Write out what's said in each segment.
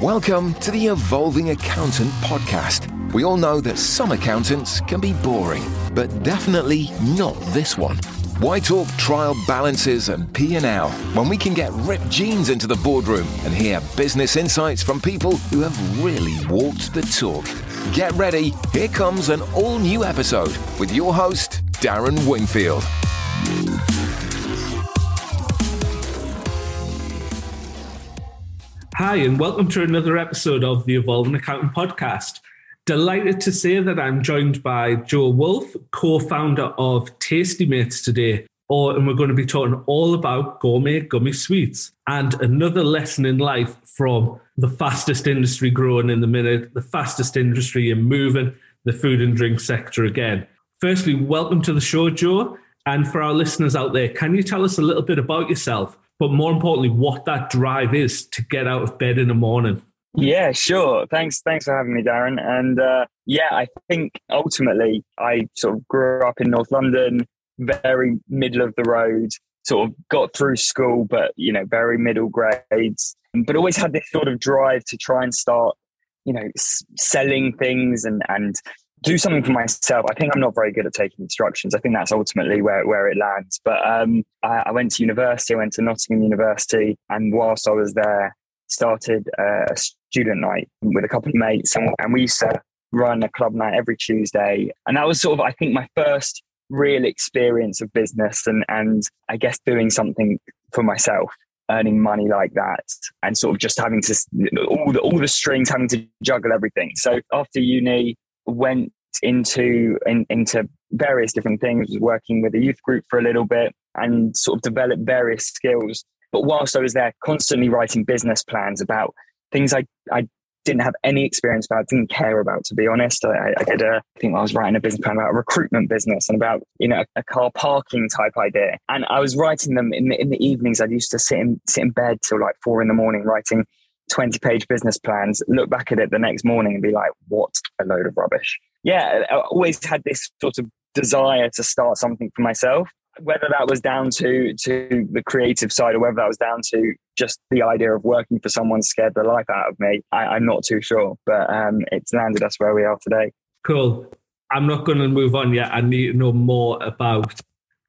Welcome to the Evolving Accountant podcast. We all know that some accountants can be boring, but definitely not this one. Why talk trial balances and P&L when we can get ripped jeans into the boardroom and hear business insights from people who have really walked the talk? Get ready, here comes an all new episode with your host, Darren Wingfield. Hi, and welcome to another episode of the Evolving Accountant Podcast. Delighted to say that I'm joined by Joe Woolf, co founder of Tasty Mates today. Or, and we're going to be talking all about gourmet gummy sweets and another lesson in life from the fastest industry growing in the minute, the fastest industry in moving, the food and drink sector again. Firstly, welcome to the show, Joe. And for our listeners out there, can you tell us a little bit about yourself? But more importantly, what that drive is to get out of bed in the morning. Yeah, sure. Thanks, thanks for having me, Darren. And uh, yeah, I think ultimately I sort of grew up in North London, very middle of the road. Sort of got through school, but you know, very middle grades. But always had this sort of drive to try and start, you know, s- selling things and and do something for myself. I think I'm not very good at taking instructions. I think that's ultimately where, where it lands. But um, I, I, went to university. I went to Nottingham University, and whilst I was there, started a student night with a couple of mates, and, and we used to run a club night every Tuesday. And that was sort of, I think, my first real experience of business, and and I guess doing something for myself earning money like that and sort of just having to all the all the strings having to juggle everything so after uni went into in, into various different things, was working with a youth group for a little bit and sort of developed various skills. But whilst I was there, constantly writing business plans about things I, I didn't have any experience about, didn't care about, to be honest. I, I did a, I think I was writing a business plan about a recruitment business and about, you know, a car parking type idea. And I was writing them in the, in the evenings. I used to sit in, sit in bed till like four in the morning writing 20 page business plans, look back at it the next morning and be like, what a load of rubbish. Yeah, I always had this sort of desire to start something for myself. Whether that was down to to the creative side or whether that was down to just the idea of working for someone scared the life out of me, I, am not too sure. But um, it's landed us where we are today. Cool. I'm not going to move on yet. I need to know more about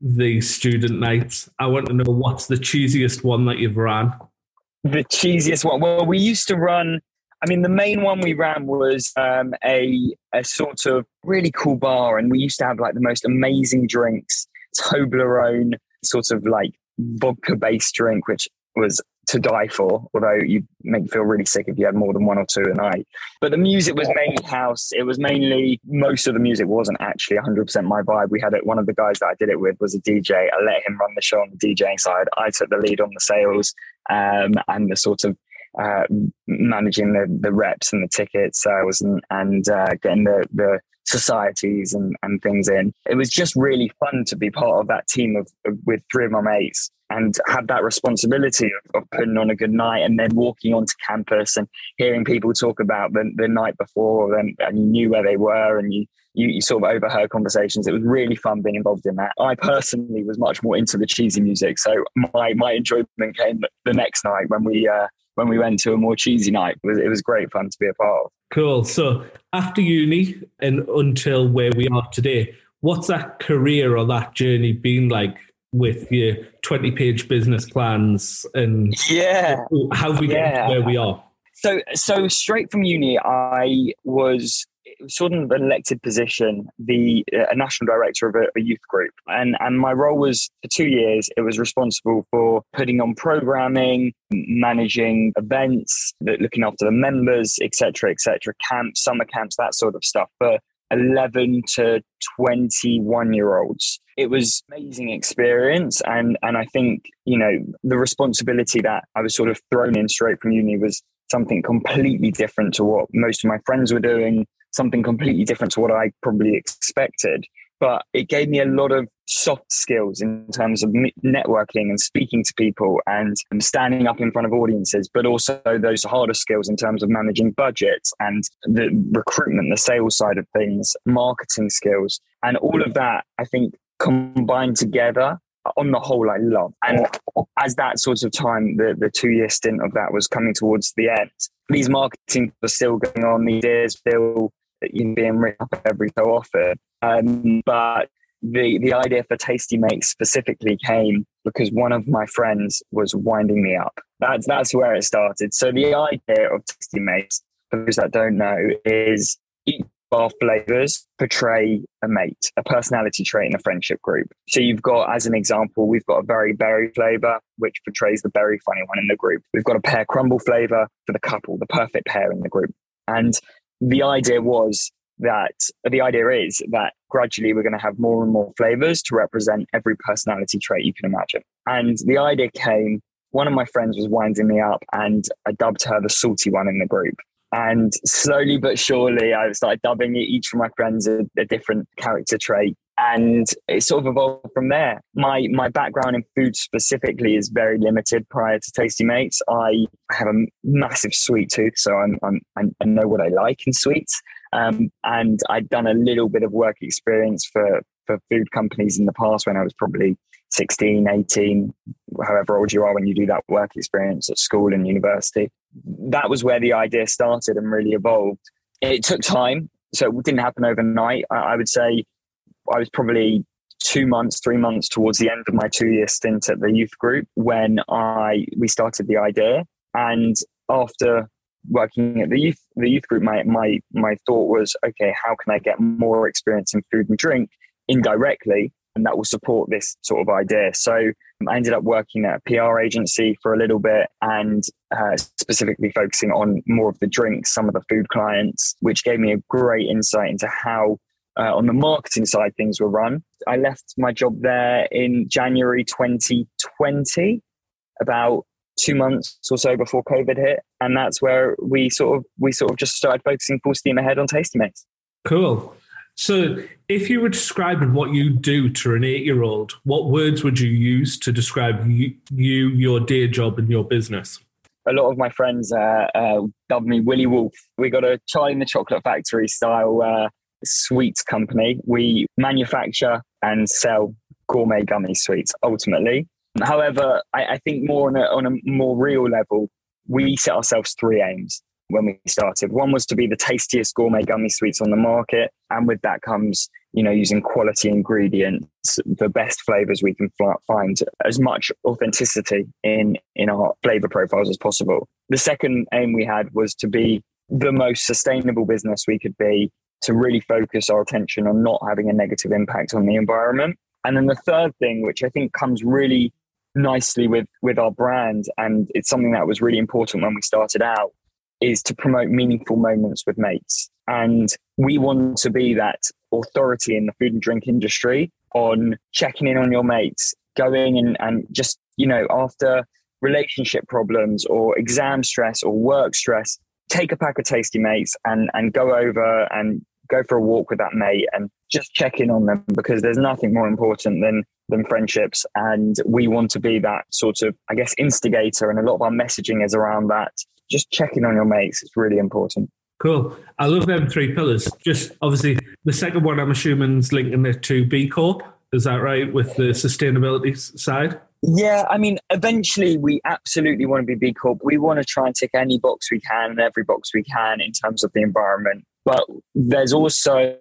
the student nights. I want to know what's the cheesiest one that you've ran the cheesiest one. Well, we used to run. I mean, the main one we ran was um, a a sort of really cool bar, and we used to have like the most amazing drinks. Toblerone, sort of like vodka based drink, which was to die for, although you make you feel really sick if you had more than one or two a night. But the music was mainly house. It was mainly, most of the music wasn't actually 100% my vibe. We had it, one of the guys that I did it with was a DJ. I let him run the show on the DJing side. I took the lead on the sales um, and the sort of uh, managing the, the reps and the tickets sales and, and uh, getting the, the societies and, and things in. It was just really fun to be part of that team of, of with three of my mates and have that responsibility of, of, putting on a good night and then walking onto campus and hearing people talk about the, the night before and, and you knew where they were and you, you, you sort of overheard conversations. It was really fun being involved in that. I personally was much more into the cheesy music, so my my enjoyment came the next night when we uh, when we went to a more cheesy night. It was, it was great fun to be a part of. Cool. So after uni and until where we are today, what's that career or that journey been like with your 20 page business plans and yeah how we yeah. get where we are? So, so straight from uni, I was sort of an elected position, the uh, national director of a, a, youth group, and and my role was for two years. It was responsible for putting on programming, managing events, looking after the members, etc., etc., camps, summer camps, that sort of stuff for 11 to 21 year olds. It was amazing experience. And, and I think, you know, the responsibility that I was sort of thrown in straight from uni was something completely different to what most of my friends were doing, something completely different to what I probably expected. But it gave me a lot of soft skills in terms of networking and speaking to people and standing up in front of audiences, but also those harder skills in terms of managing budgets and the recruitment, the sales side of things, marketing skills. And all of that, I think, combined together on the whole, I love. And as that sort of time, the, the two year stint of that was coming towards the end, these marketing were still going on, these ideas still you know, being written up every so often. Um, but the, the idea for Tasty Mates specifically came because one of my friends was winding me up. That's, that's where it started. So the idea of Tasty Mates, for those that don't know, is each our flavors portray a mate, a personality trait in a friendship group. So you've got, as an example, we've got a very berry flavor, which portrays the very funny one in the group. We've got a pear crumble flavor for the couple, the perfect pair in the group. And the idea was that the idea is that gradually we're going to have more and more flavors to represent every personality trait you can imagine. And the idea came, one of my friends was winding me up and I dubbed her the salty one in the group. And slowly but surely, I started dubbing each of my friends a, a different character trait and it sort of evolved from there. My my background in food specifically is very limited. Prior to Tasty Mates, I have a massive sweet tooth, so I'm, I'm i know what I like in sweets. Um, and I'd done a little bit of work experience for for food companies in the past when I was probably 16, 18, however old you are when you do that work experience at school and university. That was where the idea started and really evolved. It took time, so it didn't happen overnight. I, I would say I was probably two months, three months towards the end of my two year stint at the youth group when I we started the idea. And after working at the youth the youth group, my my my thought was, okay, how can I get more experience in food and drink indirectly and that will support this sort of idea. So I ended up working at a PR agency for a little bit and uh, specifically focusing on more of the drinks, some of the food clients, which gave me a great insight into how. Uh, on the marketing side, things were run. I left my job there in January 2020, about two months or so before COVID hit, and that's where we sort of we sort of just started focusing full steam ahead on Tasty Mates. Cool. So, if you were describing what you do to an eight year old, what words would you use to describe you, you, your day job, and your business? A lot of my friends uh, uh, dub me Willy Woolf. We got a Charlie in the Chocolate Factory style uh, sweets company. We manufacture and sell gourmet gummy sweets ultimately. However, I, I think more on a, on a more real level, we set ourselves three aims when we started. One was to be the tastiest gourmet gummy sweets on the market. And with that comes, you know, using quality ingredients, the best flavors we can find, as much authenticity in, in our flavor profiles as possible. The second aim we had was to be the most sustainable business we could be, to really focus our attention on not having a negative impact on the environment. And then the third thing, which I think comes really nicely with with our brand and it's something that was really important when we started out is to promote meaningful moments with mates. And we want to be that authority in the food and drink industry on checking in on your mates, going and, and just, you know, after relationship problems or exam stress or work stress, take a pack of tasty mates and, and go over and go for a walk with that mate and just check in on them because there's nothing more important than than friendships and we want to be that sort of i guess instigator and a lot of our messaging is around that just checking on your mates it's really important. Cool. I love them three pillars. Just obviously, the second one I'm assuming is linking it to B Corp. Is that right with the sustainability side? Yeah, I mean, eventually we absolutely want to be B Corp. We want to try and tick any box we can and every box we can in terms of the environment. But there's also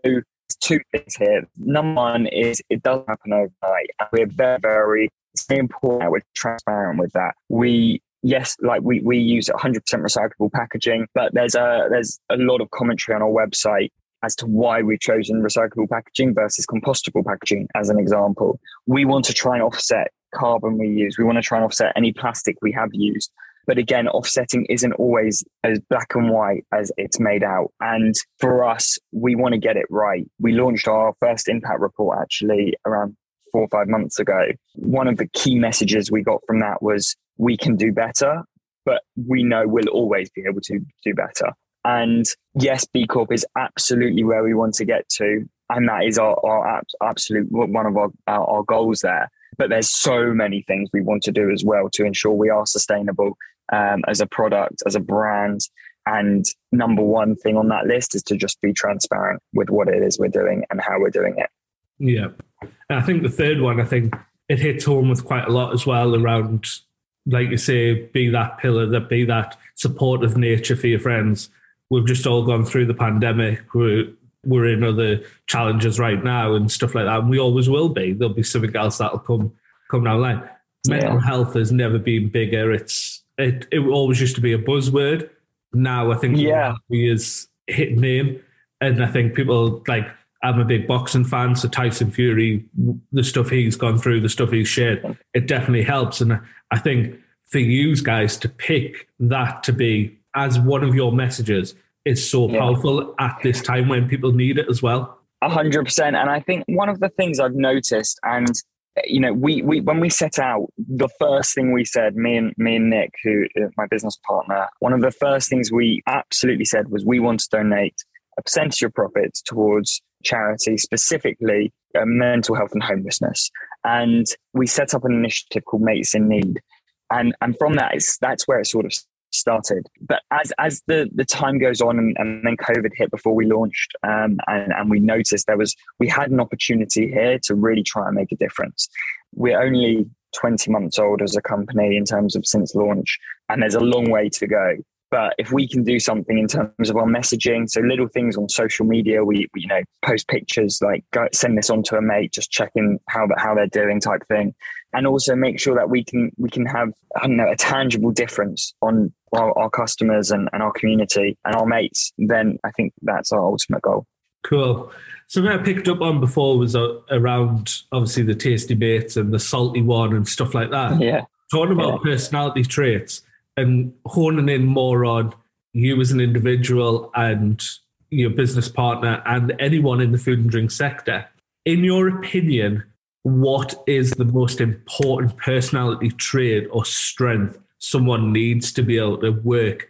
two things here. Number one is it doesn't happen overnight. And we're very, very, it's very important we're transparent with that. We yes, like we, we use 100% recyclable packaging, but there's a, there's a lot of commentary on our website as to why we've chosen recyclable packaging versus compostable packaging, as an example. We want to try and offset carbon we use. We want to try and offset any plastic we have used. But again, offsetting isn't always as black and white as it's made out. And for us, we want to get it right. We launched our first impact report actually around four or five months ago. One of the key messages we got from that was we can do better, but we know we'll always be able to do better. And yes, B Corp is absolutely where we want to get to. And that is our, our absolute one of our, our, our goals there. But there's so many things we want to do as well to ensure we are sustainable um, as a product, as a brand. And number one thing on that list is to just be transparent with what it is we're doing and how we're doing it. Yeah. And I think the third one, I think it hits home with quite a lot as well around, like you say, be that pillar, that be that supportive nature for your friends. We've just all gone through the pandemic. We're, we're in other challenges right now and stuff like that. And we always will be. There'll be something else that'll come come down the line. Mental yeah. health has never been bigger. It's it, it always used to be a buzzword. Now I think yeah, is hit name, and I think people like I'm a big boxing fan, so Tyson Fury, the stuff he's gone through, the stuff he's shared, it definitely helps. And I think for you guys to pick that to be as one of your messages is so yeah. powerful at this time when people need it as well. A hundred percent. And I think one of the things I've noticed, and you know, we, we when we set out, the first thing we said, me and me and Nick, who is my business partner, one of the first things we absolutely said was we want to donate a percentage of profits towards charity, specifically uh, mental health and homelessness. And we set up an initiative called Mates in Need. And, and from that, it's, that's where it sort of started. But as as the the time goes on, and, and then COVID hit before we launched, um, and and we noticed there was we had an opportunity here to really try and make a difference. We're only 20 months old as a company in terms of since launch, and there's a long way to go. But if we can do something in terms of our messaging, so little things on social media, we, we you know post pictures like go, send this on to a mate, just checking how how they're doing type thing, and also make sure that we can we can have I don't know a tangible difference on our, our customers and, and our community and our mates. Then I think that's our ultimate goal. Cool. Something I picked up on before was uh, around obviously the tasty bits and the salty one and stuff like that. Yeah. Talking about yeah. personality traits and honing in more on you as an individual and your business partner and anyone in the food and drink sector. In your opinion, what is the most important personality trait or strength someone needs to be able to work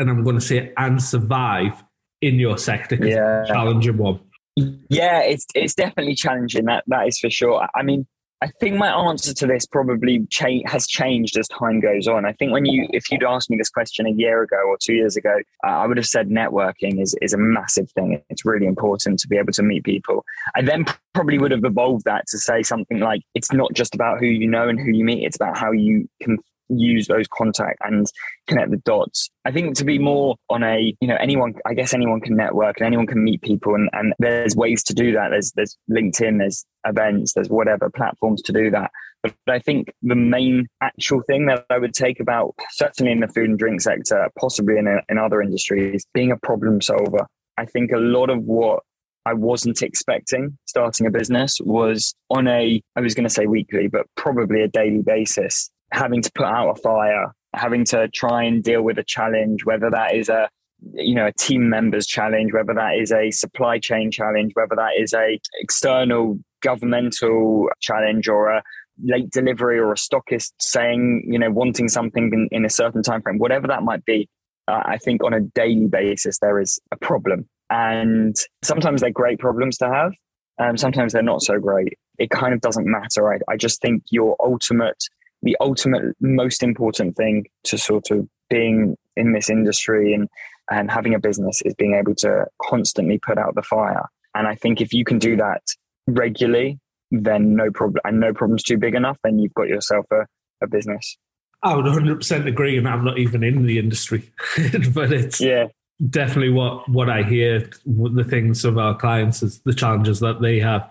and I'm going to say and survive in your sector yeah. challenging one. Yeah, it's it's definitely challenging. That that is for sure. I mean, I think my answer to this probably cha- has changed as time goes on. I think when you, if you'd asked me this question a year ago or two years ago, uh, I would have said networking is, is a massive thing. It's really important to be able to meet people. I then probably would have evolved that to say something like, it's not just about who you know and who you meet, it's about how you can use those contacts and connect the dots. I think to be more on a, you know, anyone, I guess anyone can network and anyone can meet people and, and there's ways to do that. There's, there's LinkedIn, there's events, there's whatever platforms to do that. But I think the main actual thing that I would take about, certainly in the food and drink sector, possibly in, a, in other industries, being a problem solver. I think a lot of what I wasn't expecting starting a business was on a, I was going to say weekly, but probably a daily basis, having to put out a fire, having to try and deal with a challenge, whether that is a you know a team members challenge, whether that is a supply chain challenge, whether that is a external governmental challenge or a late delivery or a stockist saying you know wanting something in, in a certain time frame, whatever that might be. Uh, I think on a daily basis there is a problem, and sometimes they're great problems to have. Um, sometimes they're not so great. It kind of doesn't matter. I, I just think your ultimate the ultimate most important thing to sort of being in this industry and and having a business is being able to constantly put out the fire. And i think if you can do that regularly then no problem and no problem's too big enough then you've got yourself a, a business. I would 100% agree and i'm not even in the industry but it's yeah. definitely what what i hear the things of our clients is the challenges that they have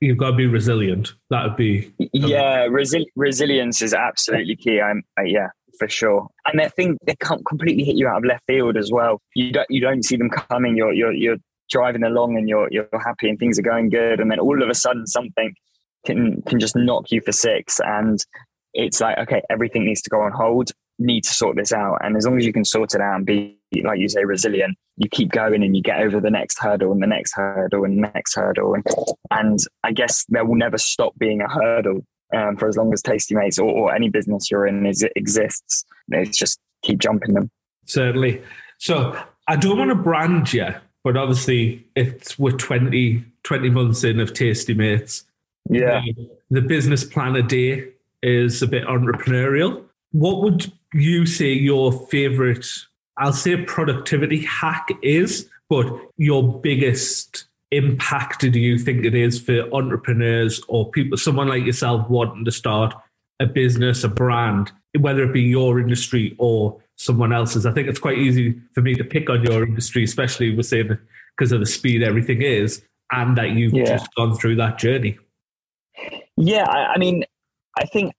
you've got to be resilient. That would be yeah. Resi- resilience is absolutely key. I'm uh, yeah for sure. And I think they can't completely hit you out of left field as well. You don't you don't see them coming. You're you're you're driving along and you're you're happy and things are going good, and then all of a sudden something can can just knock you for six, and it's like okay, everything needs to go on hold. Need to sort this out, and as long as you can sort it out and be like you say resilient, you keep going and you get over the next hurdle and the next hurdle and the next hurdle. And, and I guess there will never stop being a hurdle um, for as long as Tasty Mates or, or any business you're in is, exists. It's just keep jumping them. Certainly. So I don't want to brand you, but obviously it's we're 20, 20 months in of Tasty Mates. Yeah. The, the business plan a day is a bit entrepreneurial. What would you say your favorite I'll say productivity hack is, but your biggest impact do you think it is for entrepreneurs or people, someone like yourself wanting to start a business, a brand, whether it be your industry or someone else's? I think it's quite easy for me to pick on your industry, especially with saying because of the speed everything is, and that you've yeah. just gone through that journey. Yeah, I, I mean, I think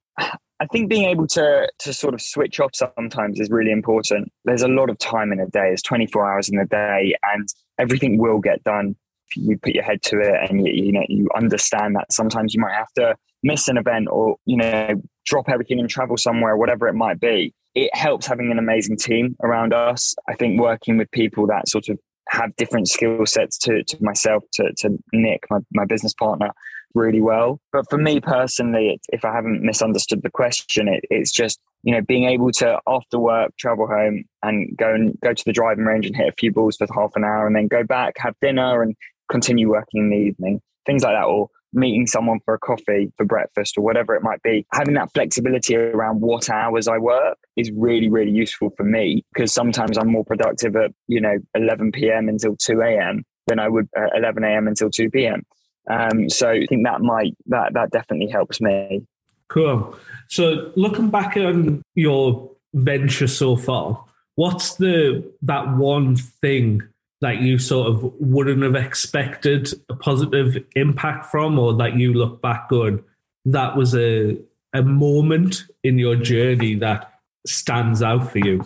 I think being able to to sort of switch off sometimes is really important. There's a lot of time in a day. It's 24 hours in a day, and everything will get done. If you put your head to it, and you, you know you understand that sometimes you might have to miss an event or you know drop everything and travel somewhere, whatever it might be. It helps having an amazing team around us. I think working with people that sort of have different skill sets to, to myself, to, to Nick, my, my business partner, really well. But for me personally, if I haven't misunderstood the question, it, it's just you know being able to after work travel home and go and go to the driving range and hit a few balls for half an hour, and then go back, have dinner, and continue working in the evening. Things like that, or meeting someone for a coffee for breakfast or whatever it might be having that flexibility around what hours i work is really really useful for me because sometimes i'm more productive at you know 11 p.m until 2 a.m than i would at 11 a.m until 2 p.m um, so I think that might that that definitely helps me. Cool. So looking back on your venture so far, what's the that one thing that you sort of wouldn't have expected a positive impact from, or that you look back on that was a a moment in your journey that stands out for you?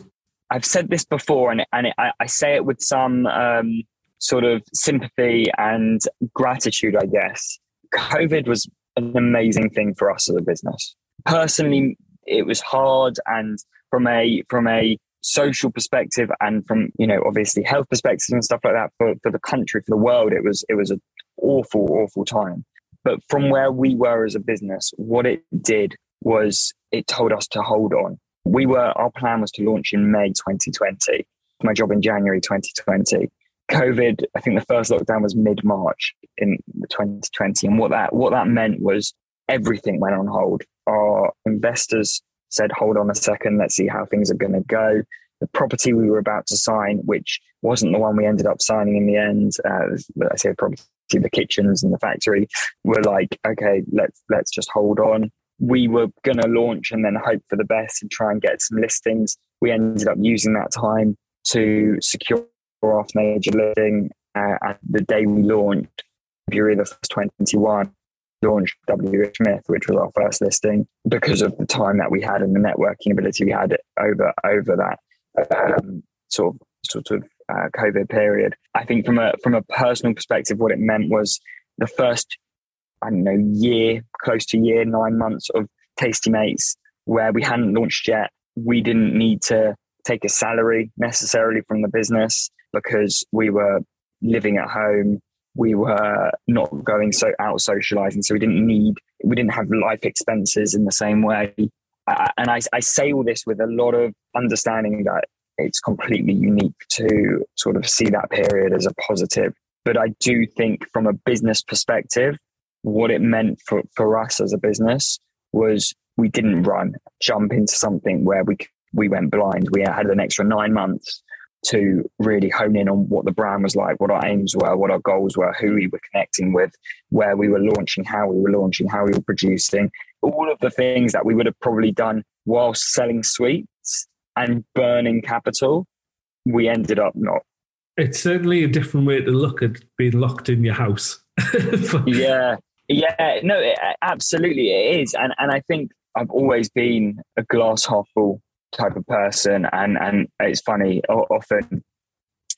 I've said this before, and and it, I, I, say it with some um, sort of sympathy and gratitude, I guess. COVID was an amazing thing for us as a business. Personally, it was hard and from a from a social perspective and from, you know, obviously health perspectives and stuff like that for, for the country, for the world, it was it was an awful, awful time. But from where we were as a business, what it did was it told us to hold on. We were our plan was to launch in May 2020. My job in January 2020 COVID, I think the first lockdown was mid March in 2020, and what that what that meant was everything went on hold. Our investors said, "Hold on a second, let's see how things are going to go." The property we were about to sign, which wasn't the one we ended up signing in the end, uh, I say property, the kitchens and the factory, were like, "Okay, let's let's just hold on." We were going to launch and then hope for the best and try and get some listings. We ended up using that time to secure off major listing. Uh, and the day we launched, February the first 21, launched WHSmith, which was our first listing, because of the time that we had and the networking ability we had over over that um, sort of sort of uh, COVID period. I think from a from a personal perspective, what it meant was the first I don't know year, close to year, nine months of Tasty Mates, where we hadn't launched yet. We didn't need to take a salary necessarily from the business because we were living at home. We were not going so out socializing so we didn't need we didn't have life expenses in the same way. Uh, and I, I say all this with a lot of understanding that it's completely unique to sort of see that period as a positive. But i do think from a business perspective what it meant for, for us as a business was we didn't run jump into something where we we went blind we had an extra nine months to really hone in on what the brand was like, what our aims were, what our goals were, who we were connecting with, where we were launching, how we were launching, how we were producing, all of the things that we would have probably done whilst selling sweets and burning capital, we ended up not. It's certainly a different way to look at being locked in your house. yeah. Yeah, no, it, absolutely it is. And and I think I've always been a glass half full type of person. And and it's funny, often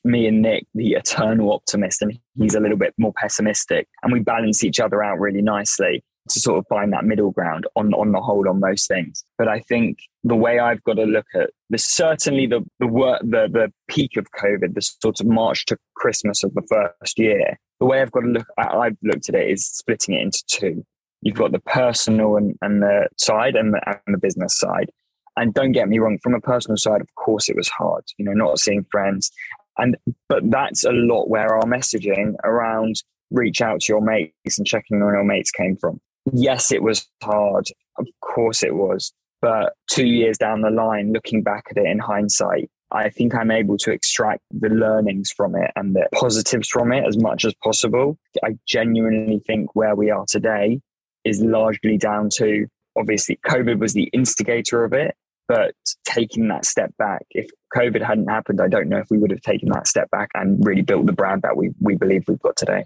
me and Nick, the eternal optimist, and he's a little bit more pessimistic, and we balance each other out really nicely to sort of find that middle ground on on the whole on most things. But I think the way I've got to look at this, certainly the the work, the the peak of COVID, the sort of March to Christmas of the first year. The way I've got to look, I've looked at it is splitting it into two. You've got the personal and, and the side and the, and the business side. And don't get me wrong, from a personal side, of course, it was hard, you know, not seeing friends. And, but that's a lot where our messaging around reach out to your mates and checking on your mates came from. Yes, it was hard. Of course it was. But two years down the line, looking back at it in hindsight, I think I'm able to extract the learnings from it and the positives from it as much as possible. I genuinely think where we are today is largely down to obviously COVID was the instigator of it, but taking that step back, if COVID hadn't happened, I don't know if we would have taken that step back and really built the brand that we, we believe we've got today.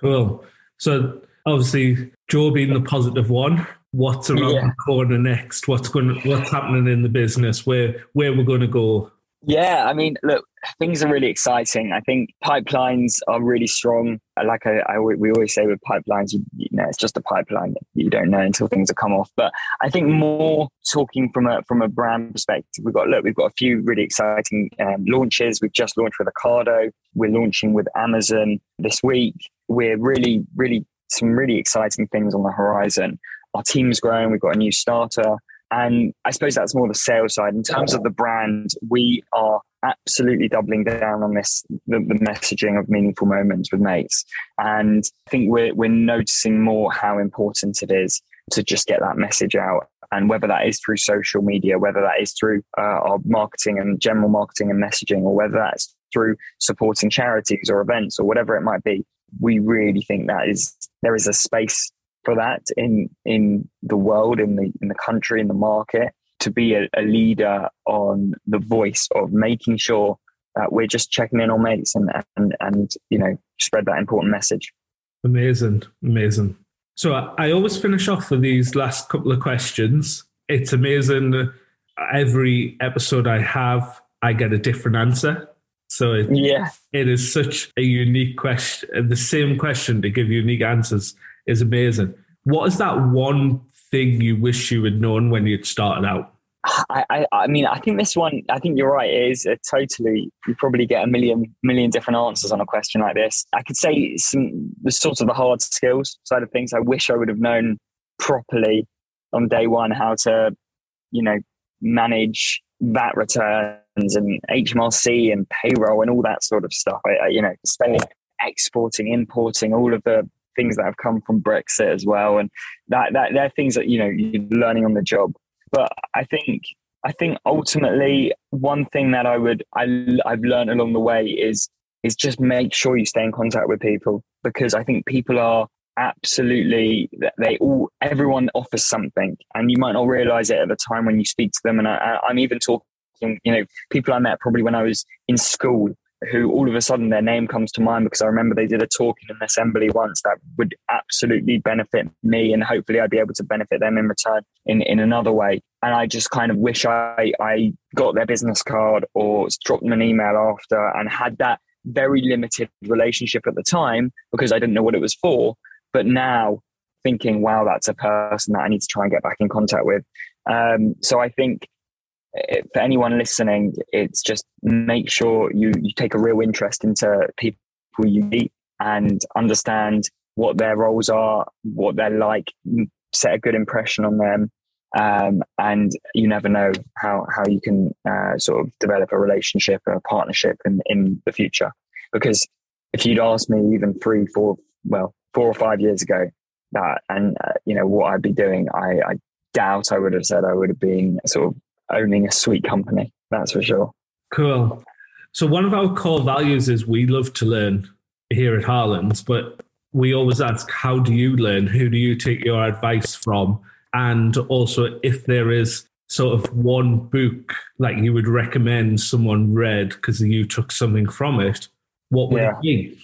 Cool. So obviously, Joe being the positive one, what's around yeah. the corner next? What's going? What's happening in the business? Where where we're going to go? Yeah, I mean, look, things are really exciting. I think pipelines are really strong. Like I, I we always say with pipelines, you, you, know, it's just a pipeline. You don't know until things have come off. But I think more talking from a from a brand perspective, we've got look, we've got a few really exciting um, launches. We've just launched with Ocado. We're launching with Amazon this week. We're really, really some really exciting things on the horizon. Our team's growing. We've got a new starter. And I suppose that's more the sales side. In terms of the brand, we are absolutely doubling down on this the, the, messaging of meaningful moments with mates. And I think we're we're noticing more how important it is to just get that message out. And whether that is through social media, whether that is through uh, our marketing and general marketing and messaging, or whether that's through supporting charities or events or whatever it might be, we really think that is there is a space for that in in the world, in the in the country, in the market, to be a, a leader on the voice of making sure that we're just checking in on mates and and and you know spread that important message. Amazing, amazing. So I always finish off with these last couple of questions. It's amazing. Every episode I have, I get a different answer. So it, yeah, it is such a unique question. The same question to give unique answers is amazing. What is that one thing you wish you had known when you'd started out? I, I, I mean, I think this one. I think you're right. Is a totally. You probably get a million, million different answers on a question like this. I could say some the sort of the hard skills side of things. I wish I would have known properly on day one how to, you know, manage VAT returns and HMRC and payroll and all that sort of stuff. I, I you know, spending exporting, importing, all of the things that have come from Brexit as well, and that that they're things that you know you're learning on the job. But I think I think ultimately one thing that I would I I've learned along the way is is just make sure you stay in contact with people. Because I think people are absolutely they all everyone offers something. And you might not realize it at the time when you speak to them. And I, i'm even talking you know people i met probably when i was in school who all of a sudden their name comes to mind because I remember they did a talk in an assembly once that would absolutely benefit me and hopefully I'd be able to benefit them in return in, in another way. And I just kind of wish I, I got their business card or dropped them an email after and had that very limited relationship at the time because I didn't know what it was for. But now thinking, wow, that's a person that I need to try and get back in contact with. Um, so I think for anyone listening, it's just make sure you, you take a real interest into people you meet and understand what their roles are, what they're like, set a good impression on them. Um, and you never know how, how you can uh, sort of develop a relationship or a partnership in, in the future. Because if you'd asked me even three, four, well, four or five years ago that, and uh, you know what I'd be doing, I, I doubt I would have said I would have been sort of owning a sweet company. That's for sure. Cool. So one of our core values is we love to learn here at Harlands, but we always ask, how do you learn? Who do you take your advice from? And also, if there is sort of one book like you would recommend someone read because you took something from it, what would yeah. it be?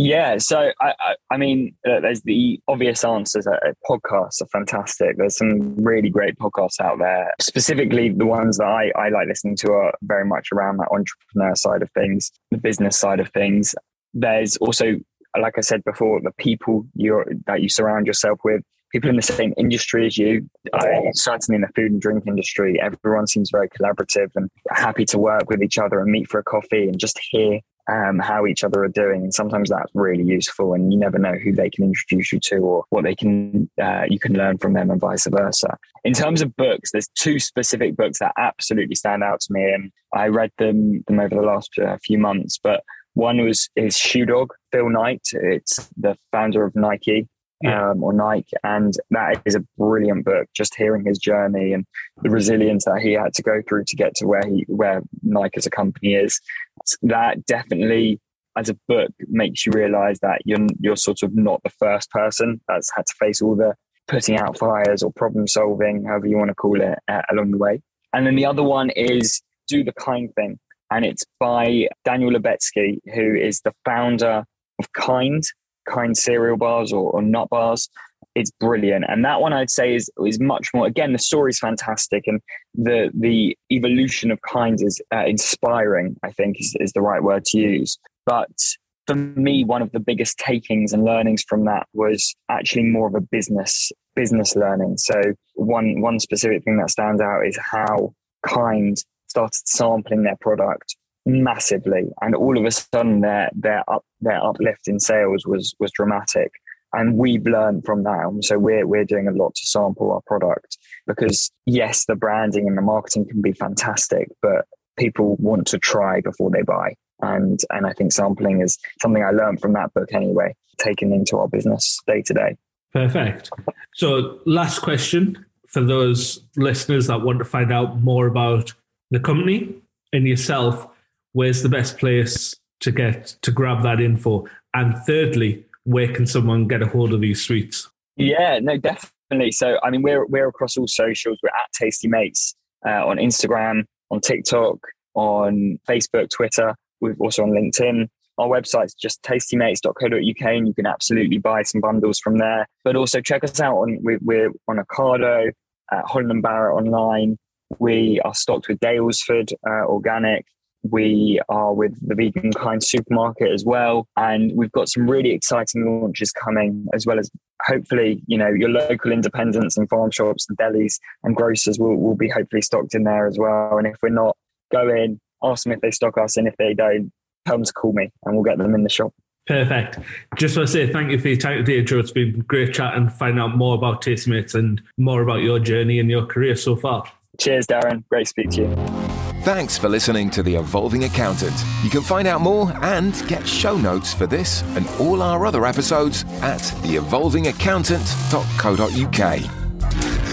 Yeah, so I, I, I mean, uh, there's the obvious answers. Uh, podcasts are fantastic. There's some really great podcasts out there. Specifically, the ones that I, I like listening to are very much around that entrepreneur side of things, the business side of things. There's also, like I said before, the people you that you surround yourself with. People in the same industry as you, I, certainly in the food and drink industry, everyone seems very collaborative and happy to work with each other and meet for a coffee and just hear um, how each other are doing. And sometimes that's really useful, and you never know who they can introduce you to or what they can uh, you can learn from them, and vice versa. In terms of books, there's two specific books that absolutely stand out to me, and I read them them over the last uh, few months. But one was is Shoe Dog, Phil Knight. It's the founder of Nike. Yeah. um, or Nike, and that is a brilliant book. Just hearing his journey and the resilience that he had to go through to get to where he where Nike as a company is, that definitely as a book makes you realize that you're you're sort of not the first person that's had to face all the putting out fires or problem solving, however you want to call it, uh, along the way. And then the other one is do the kind thing, and it's by Daniel Lubetzky, who is the founder of Kind, Kind cereal bars or, or nut bars. It's brilliant, and that one I'd say is is much more. Again, the story's fantastic, and the the evolution of Kind is uh, inspiring. I think is, is the right word to use. But for me, one of the biggest takings and learnings from that was actually more of a business business learning. So one one specific thing that stands out is how Kind started sampling their product massively, and all of a sudden their their up their uplift in sales was was dramatic. And we've learned from that. So we're we're doing a lot to sample our product because yes, the branding and the marketing can be fantastic, but people want to try before they buy and and I think sampling is something I learned from that book anyway, taken into our business day to day. Perfect. So, last question for those listeners that want to find out more about the company and yourself. Where's the best place to get to grab that info? And thirdly, where can someone get a hold of these sweets? Yeah, no, definitely. So, I mean, we're we're across all socials. We're at Tasty Mates uh, on Instagram, on TikTok, on Facebook, Twitter. We're also on LinkedIn. Our website's just tastymates.co.uk and you can absolutely buy some bundles from there. But also check us out on we're, we're on Ocado, at Holland and Barrett online. We are stocked with Daylesford uh, Organic. We are with the Vegan Kind supermarket as well. And we've got some really exciting launches coming, as well as hopefully, you know, your local independents and farm shops and delis and grocers will, will be hopefully stocked in there as well. And if we're not, go in, ask them if they stock us, and if they don't, tell them to call me, and we'll get them in the shop. Perfect. Just want to say thank you for your time today, Joe. It's been great chat and find out more about Tasty Mates and more about your journey and your career so far. Cheers, Darren. Great to speak to you. Thanks for listening to The Evolving Accountant. You can find out more and get show notes for this and all our other episodes at theevolvingaccountant.co.uk.